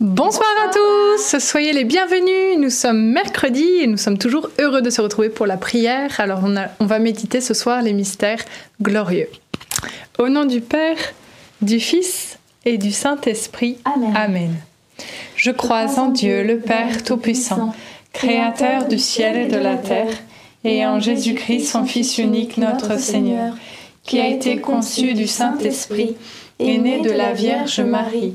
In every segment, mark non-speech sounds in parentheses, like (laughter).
Bonsoir à tous, soyez les bienvenus. Nous sommes mercredi et nous sommes toujours heureux de se retrouver pour la prière. Alors on, a- on va méditer ce soir les mystères glorieux. Au nom du Père, du Fils et du Saint-Esprit. Amen. Amen. Je crois en Dieu, le Père Tout-Puissant, Créateur du ciel et de la terre, et en Jésus-Christ, son Fils unique, notre Seigneur, qui a été conçu du Saint-Esprit, est né de la Vierge Marie,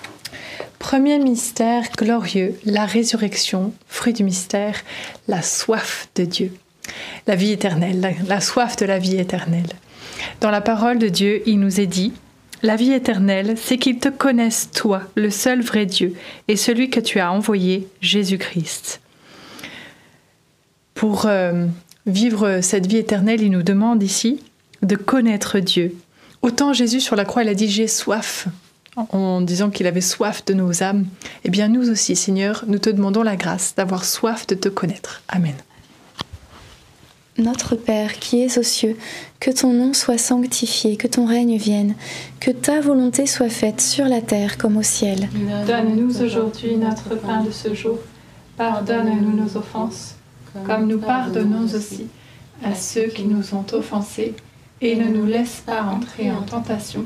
Premier mystère glorieux, la résurrection, fruit du mystère, la soif de Dieu. La vie éternelle, la, soif de la vie éternelle. Dans la parole de Dieu, il nous est dit, la vie éternelle, c'est qu'ils te connaissent, toi, le seul vrai Dieu, et celui que tu as envoyé, Jésus-Christ. Pour euh, vivre cette vie éternelle, il nous demande ici de connaître Dieu. Autant Jésus sur la croix, il a dit j'ai soif, en disant qu'il avait soif de nos âmes. Eh bien nous aussi, Seigneur, nous te demandons la grâce d'avoir soif de te connaître. Amen. Notre Père qui es aux cieux, que ton nom soit sanctifié, que ton règne vienne, que ta volonté soit faite sur la terre comme au ciel. Donne-nous aujourd'hui notre pain de ce jour. Pardonne-nous nos offenses, comme nous pardonnons aussi à ceux qui nous ont offensés. Et ne nous laisse pas entrer en tentation,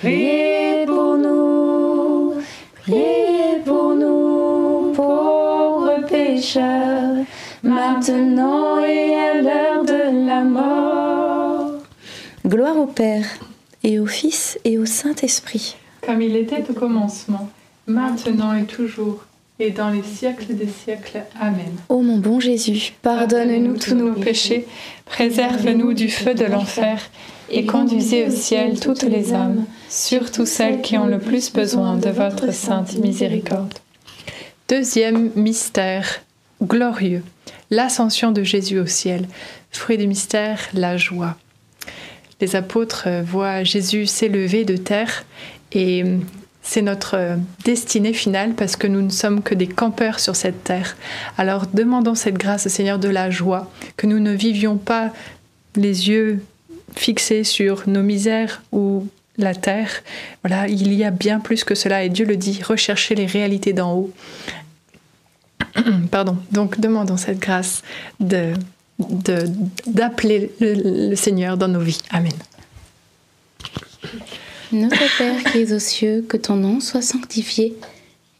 priez pour nous, priez pour nous, pauvres pécheurs, maintenant et à l'heure de la mort. Gloire au Père, et au Fils, et au Saint-Esprit comme il était au commencement, maintenant et toujours, et dans les siècles des siècles. Amen. Ô mon bon Jésus, pardonne-nous tous nos péchés, préserve-nous du feu de l'enfer, et conduisez au ciel toutes les âmes, surtout celles qui ont le plus besoin de votre sainte miséricorde. Deuxième mystère glorieux, l'ascension de Jésus au ciel. Fruit du mystère, la joie. Les apôtres voient Jésus s'élever de terre et c'est notre destinée finale parce que nous ne sommes que des campeurs sur cette terre. Alors demandons cette grâce au Seigneur de la joie, que nous ne vivions pas les yeux fixés sur nos misères ou la terre. Voilà, il y a bien plus que cela et Dieu le dit, recherchez les réalités d'en haut. (clears throat) Pardon. Donc demandons cette grâce de d'appeler le Seigneur dans nos vies. Amen. Notre Père qui es aux cieux, que ton nom soit sanctifié,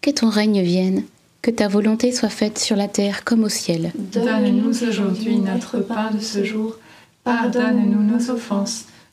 que ton règne vienne, que ta volonté soit faite sur la terre comme au ciel. Donne-nous aujourd'hui notre pain de ce jour. Pardonne-nous nos offenses,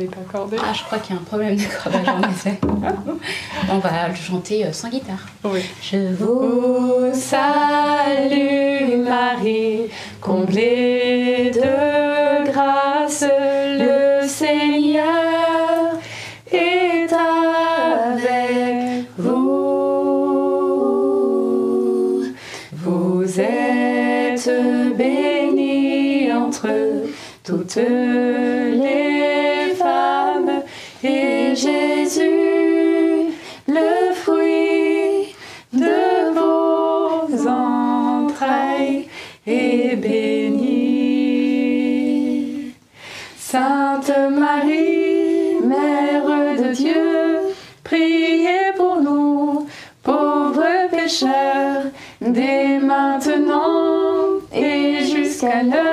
qu'elle n'est pas accordée. Ah, je crois qu'il y a un problème d'accordage en effet. On va le chanter euh, sans guitare. Oui. Je vous salue Marie, comblée de grâce, le Seigneur est avec vous. Vous êtes bénie entre toutes est béni. Sainte Marie, Mère de Dieu, priez pour nous, pauvres pécheurs, dès maintenant et jusqu'à l'heure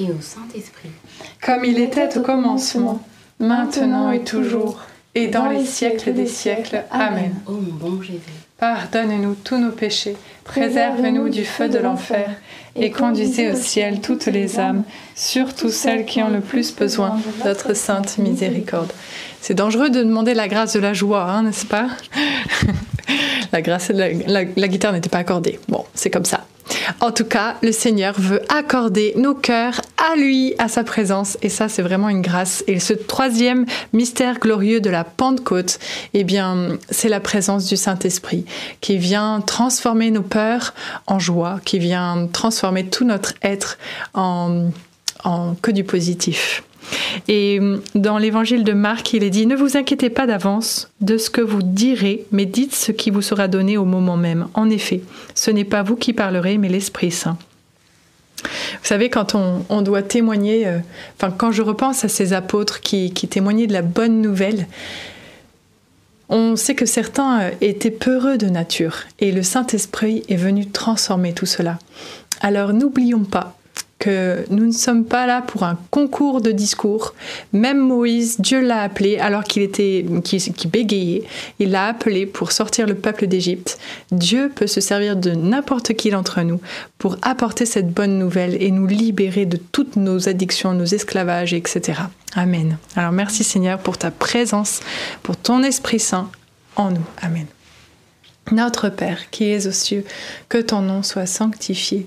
et au Saint-Esprit. Comme il était au commencement, maintenant et toujours, et dans les siècles des siècles. Amen. Ô mon bon Jésus, Pardonne-nous tous nos péchés, préserve-nous du feu de l'enfer, et conduisez au ciel toutes les âmes, surtout celles qui ont le plus besoin de votre sainte miséricorde. C'est dangereux de demander la grâce de la joie, hein, n'est-ce pas? (laughs) La, grâce, la, la- la guitare n'était pas accordée. Bon, c'est comme ça. En tout cas, le Seigneur veut accorder nos cœurs à lui, à sa présence, et ça, c'est vraiment une grâce. Et ce troisième mystère glorieux de la Pentecôte, eh bien, c'est la présence du Saint-Esprit qui vient transformer nos peurs en joie, qui vient transformer tout notre être en, en que du positif. Et dans l'évangile de Marc, il est dit, ne vous inquiétez pas d'avance de ce que vous direz, mais dites ce qui vous sera donné au moment même. En effet, ce n'est pas vous qui parlerez, mais l'Esprit Saint. Vous savez, quand on, doit témoigner, euh, enfin quand je repense à ces apôtres qui, qui témoignaient de la bonne nouvelle, on sait que certains euh, étaient peureux de nature et le Saint-Esprit est venu transformer tout cela. Alors n'oublions pas que nous ne sommes pas là pour un concours de discours. Même Moïse, Dieu l'a appelé alors qu'il était, bégayait. Il l'a appelé pour sortir le peuple d'Égypte. Dieu peut se servir de n'importe qui d'entre nous pour apporter cette bonne nouvelle et nous libérer de toutes nos addictions, nos esclavages, etc. Amen. Alors merci Seigneur pour ta présence, pour ton Esprit Saint en nous. Amen. Notre Père qui es aux cieux, que ton nom soit sanctifié,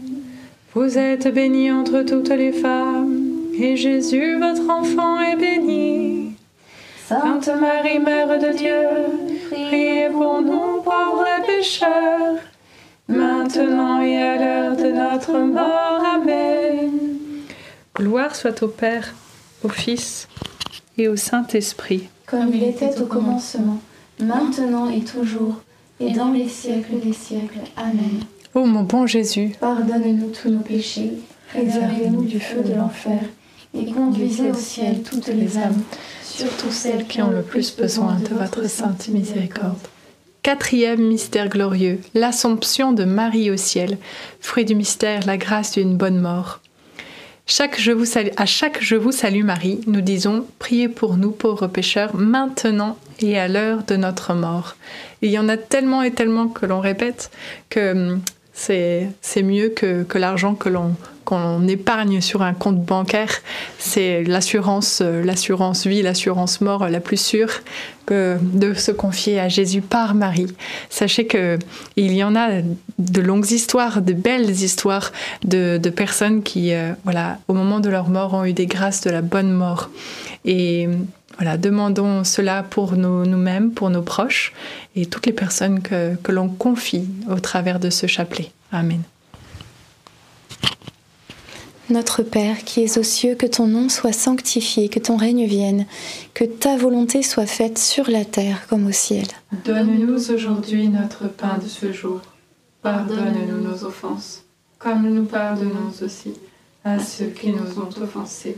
Vous êtes bénie entre toutes les femmes, et Jésus, votre enfant, est béni. Sainte Marie, Mère de Dieu, priez pour nous pauvres pécheurs, maintenant et à l'heure de notre mort. Amen. Gloire soit au Père, au Fils et au Saint-Esprit. Comme il était au commencement, maintenant et toujours, et dans les siècles des siècles. Amen. Ô mon bon Jésus, Pardonne-nous tous nos péchés, préservez-nous du feu de l'enfer, et conduisez au ciel toutes les âmes, surtout celles qui ont le plus besoin de votre sainte miséricorde. Quatrième mystère glorieux, l'Assomption de Marie au ciel. Fruit du mystère, la grâce d'une bonne mort. Chaque je vous salue, à chaque Je vous salue Marie, nous disons Priez pour nous pauvres pécheurs, maintenant et à l'heure de notre mort. il y en a tellement et tellement que l'on répète que hum, c'est mieux que, que l'argent que l'on qu'on épargne sur un compte bancaire, c'est l'assurance, euh, l'assurance vie, l'assurance mort la plus sûre que de se confier à Jésus par Marie. Sachez que il y en a de longues histoires, de belles histoires de, personnes qui, euh, voilà, au moment de leur mort, ont eu des grâces de la bonne mort. Et voilà, demandons cela pour nous-mêmes, pour nos proches et toutes les personnes que, que l'on confie au travers de ce chapelet. Amen. Notre Père qui es aux cieux, que ton nom soit sanctifié, que ton règne vienne, que ta volonté soit faite sur la terre comme au ciel. Donne-nous aujourd'hui notre pain de ce jour. Pardonne-nous nos offenses, comme nous pardonnons aussi à ceux qui nous ont offensés.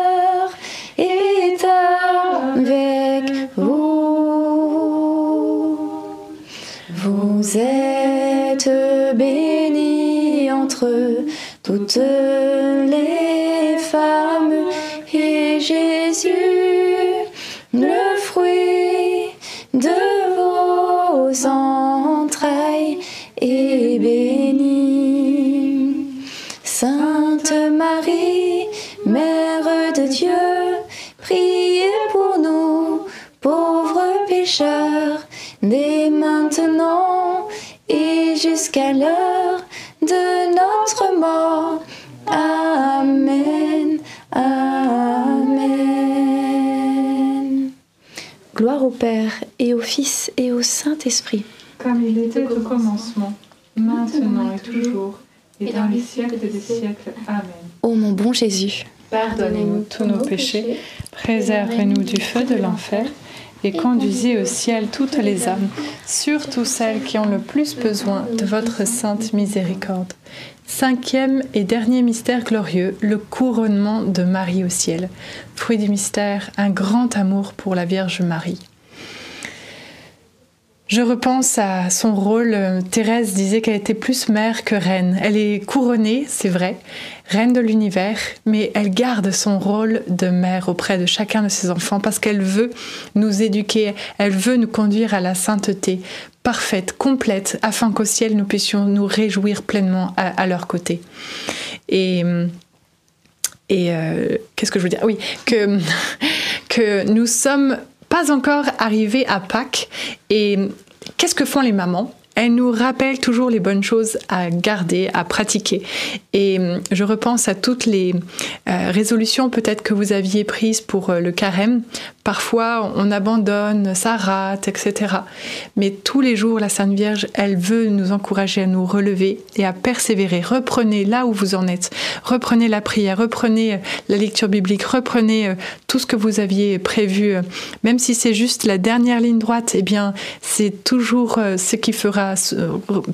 Vous êtes bénie entre toutes les femmes et Jésus, au Père et au Fils et au Saint-Esprit. Comme il était au commencement, maintenant et toujours, et dans les siècles des siècles. Amen. Ô mon bon Jésus, Pardonnez-nous tous nos péchés, préservez-nous du feu de l'enfer, et conduisez au ciel toutes les âmes, surtout celles qui ont le plus besoin de votre sainte miséricorde. Cinquième et dernier mystère glorieux, le couronnement de Marie au ciel. Fruit du mystère, un grand amour pour la Vierge Marie. Je repense à son rôle. Thérèse disait qu'elle était plus mère que reine. Elle est couronnée, c'est vrai, reine de l'univers, mais elle garde son rôle de mère auprès de chacun de ses enfants parce qu'elle veut nous éduquer, elle veut nous conduire à la sainteté parfaite, complète, afin qu'au ciel nous puissions nous réjouir pleinement à, leur côté. Et euh, qu'est-ce que je veux dire? Oui, (laughs) que nous sommes pas encore arrivés à Pâques. Et qu'est-ce que font les mamans? Elles nous rappellent toujours les bonnes choses à garder, à pratiquer. Et je repense à toutes les euh, résolutions peut-être que vous aviez prises pour euh, le carême. Parfois, on abandonne, ça rate, etc. Mais tous les jours, la Sainte Vierge, elle veut nous encourager à nous relever et à persévérer. Reprenez là où vous en êtes. Reprenez la prière, reprenez euh, la lecture biblique, reprenez tout ce que vous aviez prévu. Même si c'est juste la dernière ligne droite, eh bien, c'est toujours ce qui fera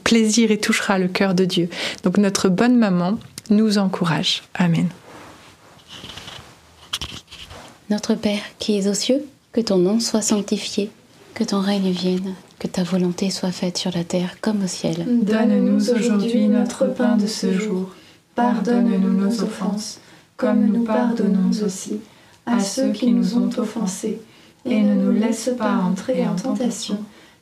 plaisir et touchera le cœur de Dieu. Donc notre bonne maman nous encourage. Amen. Notre Père qui es aux cieux, que ton nom soit sanctifié, que ton règne vienne, que ta volonté soit faite sur la terre comme au ciel. Donne-nous aujourd'hui notre pain de ce jour. Pardonne-nous nos offenses, comme nous pardonnons aussi à ceux qui nous ont offensés. Et ne nous laisse pas entrer en tentation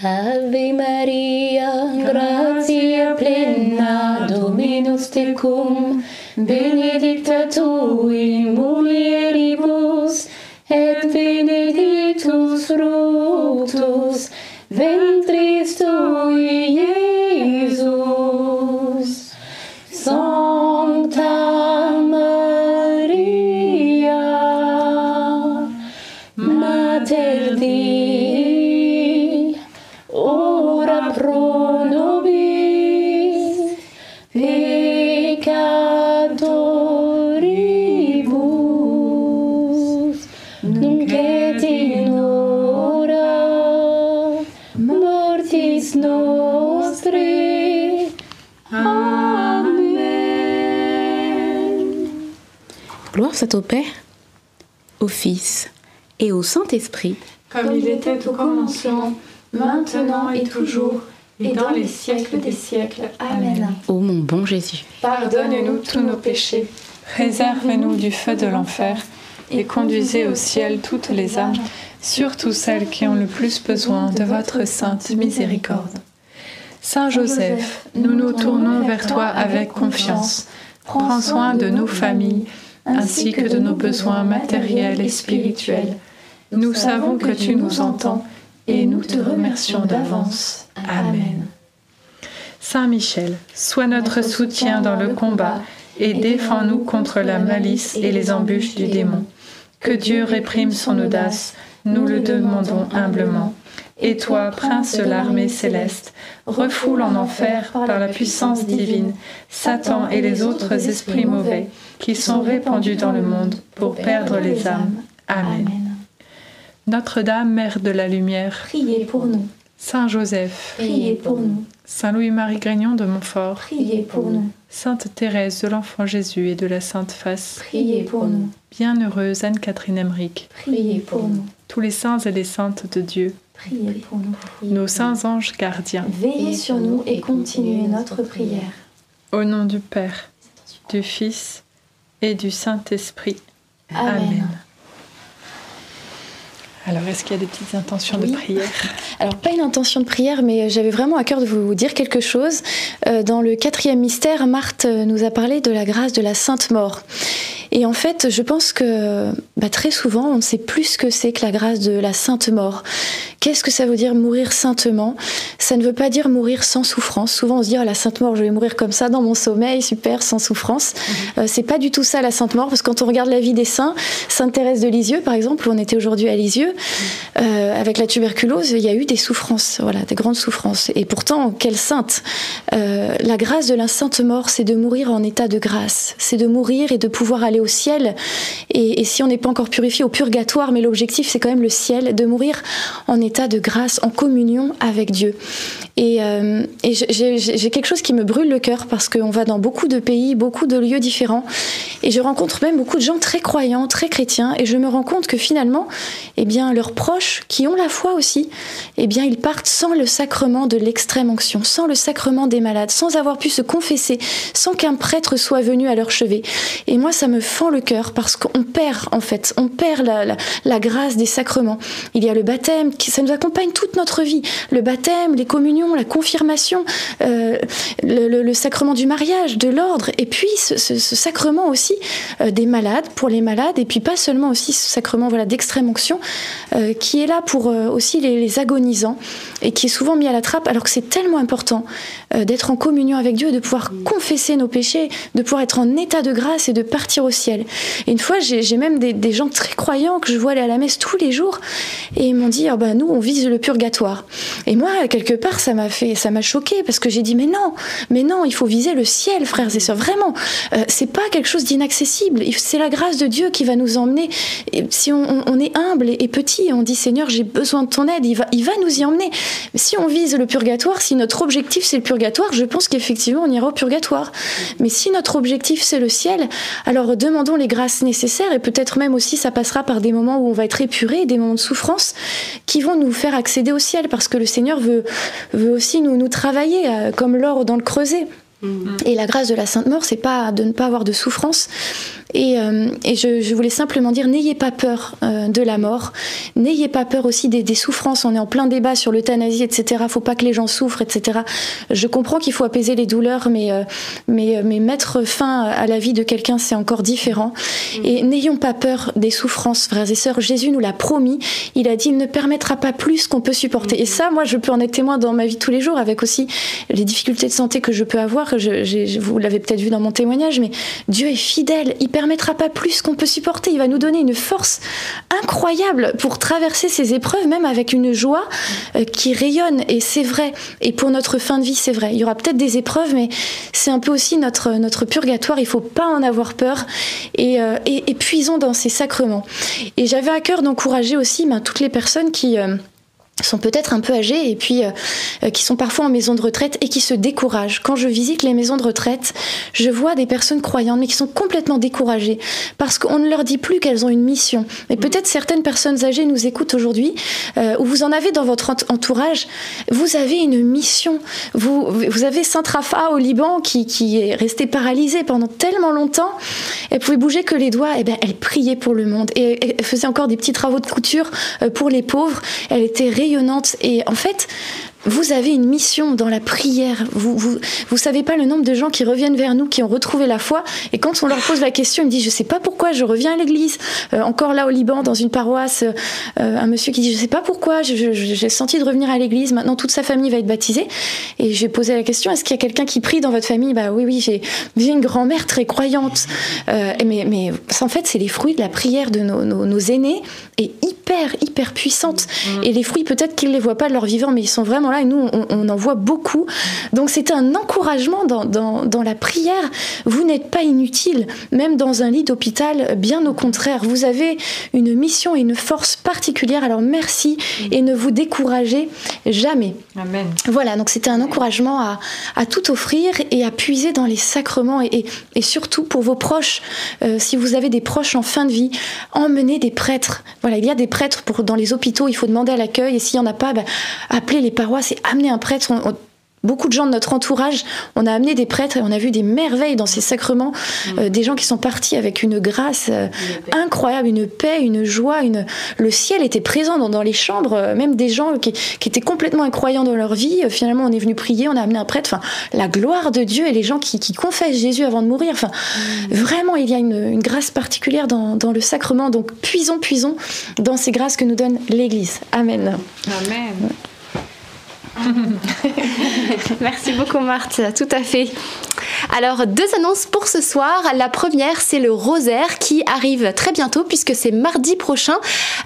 Ave Maria, gratia plena, Dominus tecum, benedicta tu in mulieribus, et benedictus fructus ventris tui, soit au Père, au Fils et au Saint-Esprit. Comme il était au commencement, maintenant et toujours, et dans les siècles des siècles. Amen. Ô mon bon Jésus, Pardonne-nous tous nos péchés, Réserve-nous du feu de l'enfer et conduisez au ciel toutes les âmes, surtout celles qui ont le plus besoin de votre sainte miséricorde. Saint Joseph, nous nous tournons vers toi avec confiance. Prends soin de nos familles ainsi que de nos besoins matériels et spirituels. Nous savons que tu nous entends et nous te remercions d'avance. Amen. Saint Michel, sois notre soutien dans le combat et défends-nous contre la malice et les embûches du démon. Que Dieu réprime son audace, nous le demandons humblement. Et toi, prince de l'armée céleste, refoule en enfer par la puissance divine Satan et les autres esprits mauvais qui sont répandus dans le monde pour perdre les âmes. Amen. Notre-Dame, Mère de la Lumière, Priez pour nous, Saint Joseph, priez pour nous, Saint Louis-Marie Grignon de Montfort, priez pour nous, Sainte Thérèse de l'Enfant Jésus et de la Sainte Face, priez pour nous, Bienheureuse Anne-Catherine Emmerich, priez pour nous, tous les saints et les saintes de Dieu, priez pour nous. nos saints anges gardiens, Veillez sur nous et continuez notre prière. au nom du Père, du Fils et du Saint-Esprit. Amen. Alors, est-ce qu'il y a des petites intentions de prière (laughs) Alors pas une intention de prière, mais j'avais vraiment à cœur de vous dire quelque chose. Euh, Dans le quatrième mystère, Marthe nous a parlé de la grâce de la Sainte Mort. Et en fait, je pense que bah, très souvent, on ne sait plus ce que c'est que la grâce de la Sainte Mort. Qu'est-ce que ça veut dire mourir saintement? Ça ne veut pas dire mourir sans souffrance. Souvent, on se dit oh, la Sainte Mort, je vais mourir comme ça dans mon sommeil, super, sans souffrance. Euh, c'est pas du tout ça la Sainte Mort, parce que quand on regarde la vie des saints, Sainte Thérèse de Lisieux, par exemple, où on était aujourd'hui à Lisieux, euh, avec la tuberculose, il y a eu des souffrances, voilà, des grandes souffrances. Et pourtant, quelle sainte Euh, La grâce de la Sainte Mort, c'est de mourir en état de grâce, c'est de mourir et de pouvoir aller au ciel. Et, et si on n'est pas encore purifié, au purgatoire, mais l'objectif, c'est quand même le ciel, de mourir en état de grâce, en communion avec Dieu. Et, euh, et j'ai- quelque chose qui me brûle le cœur parce qu'on va dans beaucoup de pays, beaucoup de lieux différents, et je rencontre même beaucoup de gens très croyants, très chrétiens, et je me rends compte que finalement, eh bien, leurs proches, qui ont la foi aussi, eh bien, ils partent sans le sacrement de l'extrême onction, sans le sacrement des malades, sans avoir pu se confesser, sans qu'un prêtre soit venu à leur chevet. Et moi, ça me fend le cœur parce qu'on perd, en fait, on perd la grâce des sacrements. Il y a le baptême, qui, ça nous accompagne toute notre vie. Le baptême, les communions, la confirmation, euh, le, sacrement du mariage, de l'ordre, et puis ce, sacrement aussi aussi des malades, pour les malades, et puis pas seulement aussi ce sacrement voilà, d'extrême onction, qui est là pour aussi les, agonisants, et qui est souvent mis à la trappe, alors que c'est tellement important d'être en communion avec Dieu, de pouvoir confesser nos péchés, de pouvoir être en état de grâce et de partir au ciel. Et une fois, j'ai même des, des, gens très croyants que je vois aller à la messe tous les jours, et ils m'ont dit, oh ben, nous, on vise le purgatoire. Et moi, quelque part, ça m'a fait, ça m'a choqué parce que j'ai dit mais non, mais non, il faut viser le ciel, frères et sœurs. Vraiment, euh, c'est pas quelque chose d'inaccessible. C'est la grâce de Dieu qui va nous emmener. Et si on, est humble et, petit, et on dit Seigneur, j'ai besoin de ton aide, il va, il va nous y emmener. si on vise le purgatoire, si notre objectif c'est le purgatoire, je pense qu'effectivement on ira au purgatoire. Mais si notre objectif c'est le ciel, alors demandons les grâces nécessaires et peut-être même aussi ça passera par des moments où on va être épuré, des moments de souffrance qui vont nous faire accéder au ciel parce que le Seigneur veut, veut aussi nous, nous travailler euh, comme l'or dans le creuset. Mm. Et la grâce de la Sainte Mort, c'est pas de ne pas avoir de souffrance, et, euh, et je, je, voulais simplement dire, n'ayez pas peur euh, de la mort, n'ayez pas peur aussi des, des, souffrances. On est en plein débat sur l'euthanasie, etc. Faut pas que les gens souffrent, etc. Je comprends qu'il faut apaiser les douleurs, mais, euh, mais, mais mettre fin à la vie de quelqu'un, c'est encore différent. Mm. Et n'ayons pas peur des souffrances, frères et sœurs. Jésus nous l'a promis. Il a dit, il ne permettra pas plus qu'on peut supporter. Et ça, moi, je peux en être témoin dans ma vie tous les jours, avec aussi les difficultés de santé que je peux avoir. Je, vous l'avez peut-être vu dans mon témoignage, mais Dieu est fidèle, hyper permettra pas plus qu'on peut supporter. Il va nous donner une force incroyable pour traverser ces épreuves, même avec une joie euh, qui rayonne. Et c'est vrai. Et pour notre fin de vie, c'est vrai. Il y aura peut-être des épreuves, mais c'est un peu aussi notre, purgatoire. Il faut pas en avoir peur. Et, euh, et, puisons dans ces sacrements. Et j'avais à cœur d'encourager aussi ben, toutes les personnes qui... Euh, sont peut-être un peu âgés et puis euh, qui sont parfois en maison de retraite et qui se découragent. Quand je visite les maisons de retraite, je vois des personnes croyantes mais qui sont complètement découragées parce qu'on ne leur dit plus qu'elles ont une mission. Et peut-être certaines personnes âgées nous écoutent aujourd'hui euh, ou vous en avez dans votre entourage. Vous avez une mission. Vous, vous avez Sainte Rafa au Liban qui, qui est restée paralysée pendant tellement longtemps. Elle pouvait bouger que les doigts. Et eh ben, elle priait pour le monde et elle faisait encore des petits travaux de couture euh, pour les pauvres. Elle était rayonnante. Et en fait, vous avez une mission dans la prière. Vous, vous, vous savez pas le nombre de gens qui reviennent vers nous, qui ont retrouvé la foi. Et quand on leur pose la question, ils me disent, je sais pas pourquoi, je reviens à l'église. Euh, encore là au Liban, dans une paroisse, euh, un monsieur qui dit, je sais pas pourquoi, j'ai senti de revenir à l'église. Maintenant, toute sa famille va être baptisée. Et j'ai posé la question, est-ce qu'il y a quelqu'un qui prie dans votre famille? Bah oui, oui, j'ai une grand-mère très croyante. Euh, mais, mais en fait, c'est les fruits de la prière de nos, nos, nos aînés et hyper, hyper puissante. Mm. Et les fruits, peut-être qu'ils ne les voient pas de leur vivant, mais ils sont vraiment et nous, on, en voit beaucoup. Donc c'est un encouragement dans, dans, dans la prière. Vous n'êtes pas inutile, même dans un lit d'hôpital, bien au contraire. Vous avez une mission et une force particulière. Alors merci et ne vous découragez jamais. Amen. Voilà, donc c'était un encouragement à, à, tout offrir et à puiser dans les sacrements et, et, surtout pour vos proches. Euh, si vous avez des proches en fin de vie, emmenez des prêtres. Voilà, il y a des prêtres pour, dans les hôpitaux, il faut demander à l'accueil et s'il n'y en a pas, ben, appelez les paroisses et amenez un prêtre beaucoup de gens de notre entourage, on a amené des prêtres et on a vu des merveilles dans ces sacrements, mm. euh, des gens qui sont partis avec une grâce euh, incroyable, une paix, une joie, une... le ciel était présent dans, les chambres, euh, même des gens qui, étaient complètement incroyants dans leur vie. finalement, on est venu prier, on a amené un prêtre. Enfin, la gloire de Dieu et les gens qui, confessent Jésus avant de mourir. Enfin, mm. vraiment, il y a une, grâce particulière dans, le sacrement. Donc, puisons, puisons dans ces grâces que nous donne l'Église. Amen. Amen. (laughs) Merci beaucoup Marthe, tout à fait. Alors deux annonces pour ce soir. La première c'est le rosaire qui arrive très bientôt puisque c'est mardi prochain.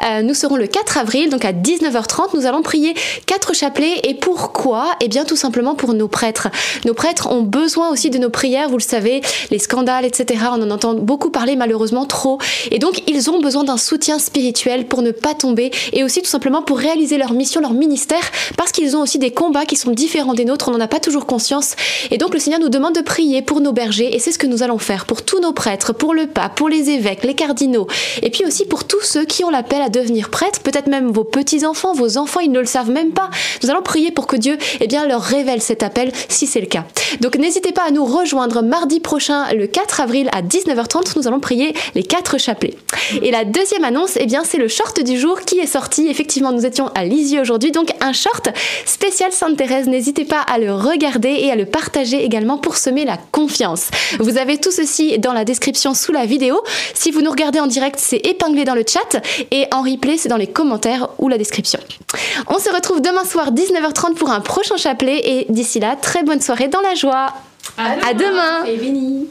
Euh, nous serons le 4 avril donc à 19h30. Nous allons prier quatre chapelets et pourquoi? Eh bien tout simplement pour nos prêtres. Nos prêtres ont besoin aussi de nos prières, vous le savez, les scandales etc. On en entend beaucoup parler malheureusement trop et donc ils ont besoin d'un soutien spirituel pour ne pas tomber et aussi tout simplement pour réaliser leur mission, leur ministère parce qu'ils ont aussi des combats qui sont différents des nôtres, on n'en a pas toujours conscience. Et donc le Seigneur nous demande de prier pour nos bergers, et c'est ce que nous allons faire pour tous nos prêtres, pour le pape, pour les évêques, les cardinaux, et puis aussi pour tous ceux qui ont l'appel à devenir prêtres, peut-être même vos petits-enfants, vos enfants, ils ne le savent même pas. Nous allons prier pour que Dieu eh bien, leur révèle cet appel si c'est le cas. Donc n'hésitez pas à nous rejoindre mardi prochain, le 4 avril à 19h30, nous allons prier les quatre chapelets. Et la deuxième annonce, eh bien, c'est le short du jour qui est sorti. Effectivement, nous étions à Lisieux aujourd'hui, donc un short spécial spécial Sainte Thérèse. N'hésitez pas à le regarder et à le partager également pour semer la confiance. Vous avez tout ceci dans la description sous la vidéo. Si vous nous regardez en direct, c'est épinglé dans le chat et en replay, c'est dans les commentaires ou la description. On se retrouve demain soir 19h30 pour un prochain chapelet et d'ici là, très bonne soirée dans la joie. À demain. Et béni.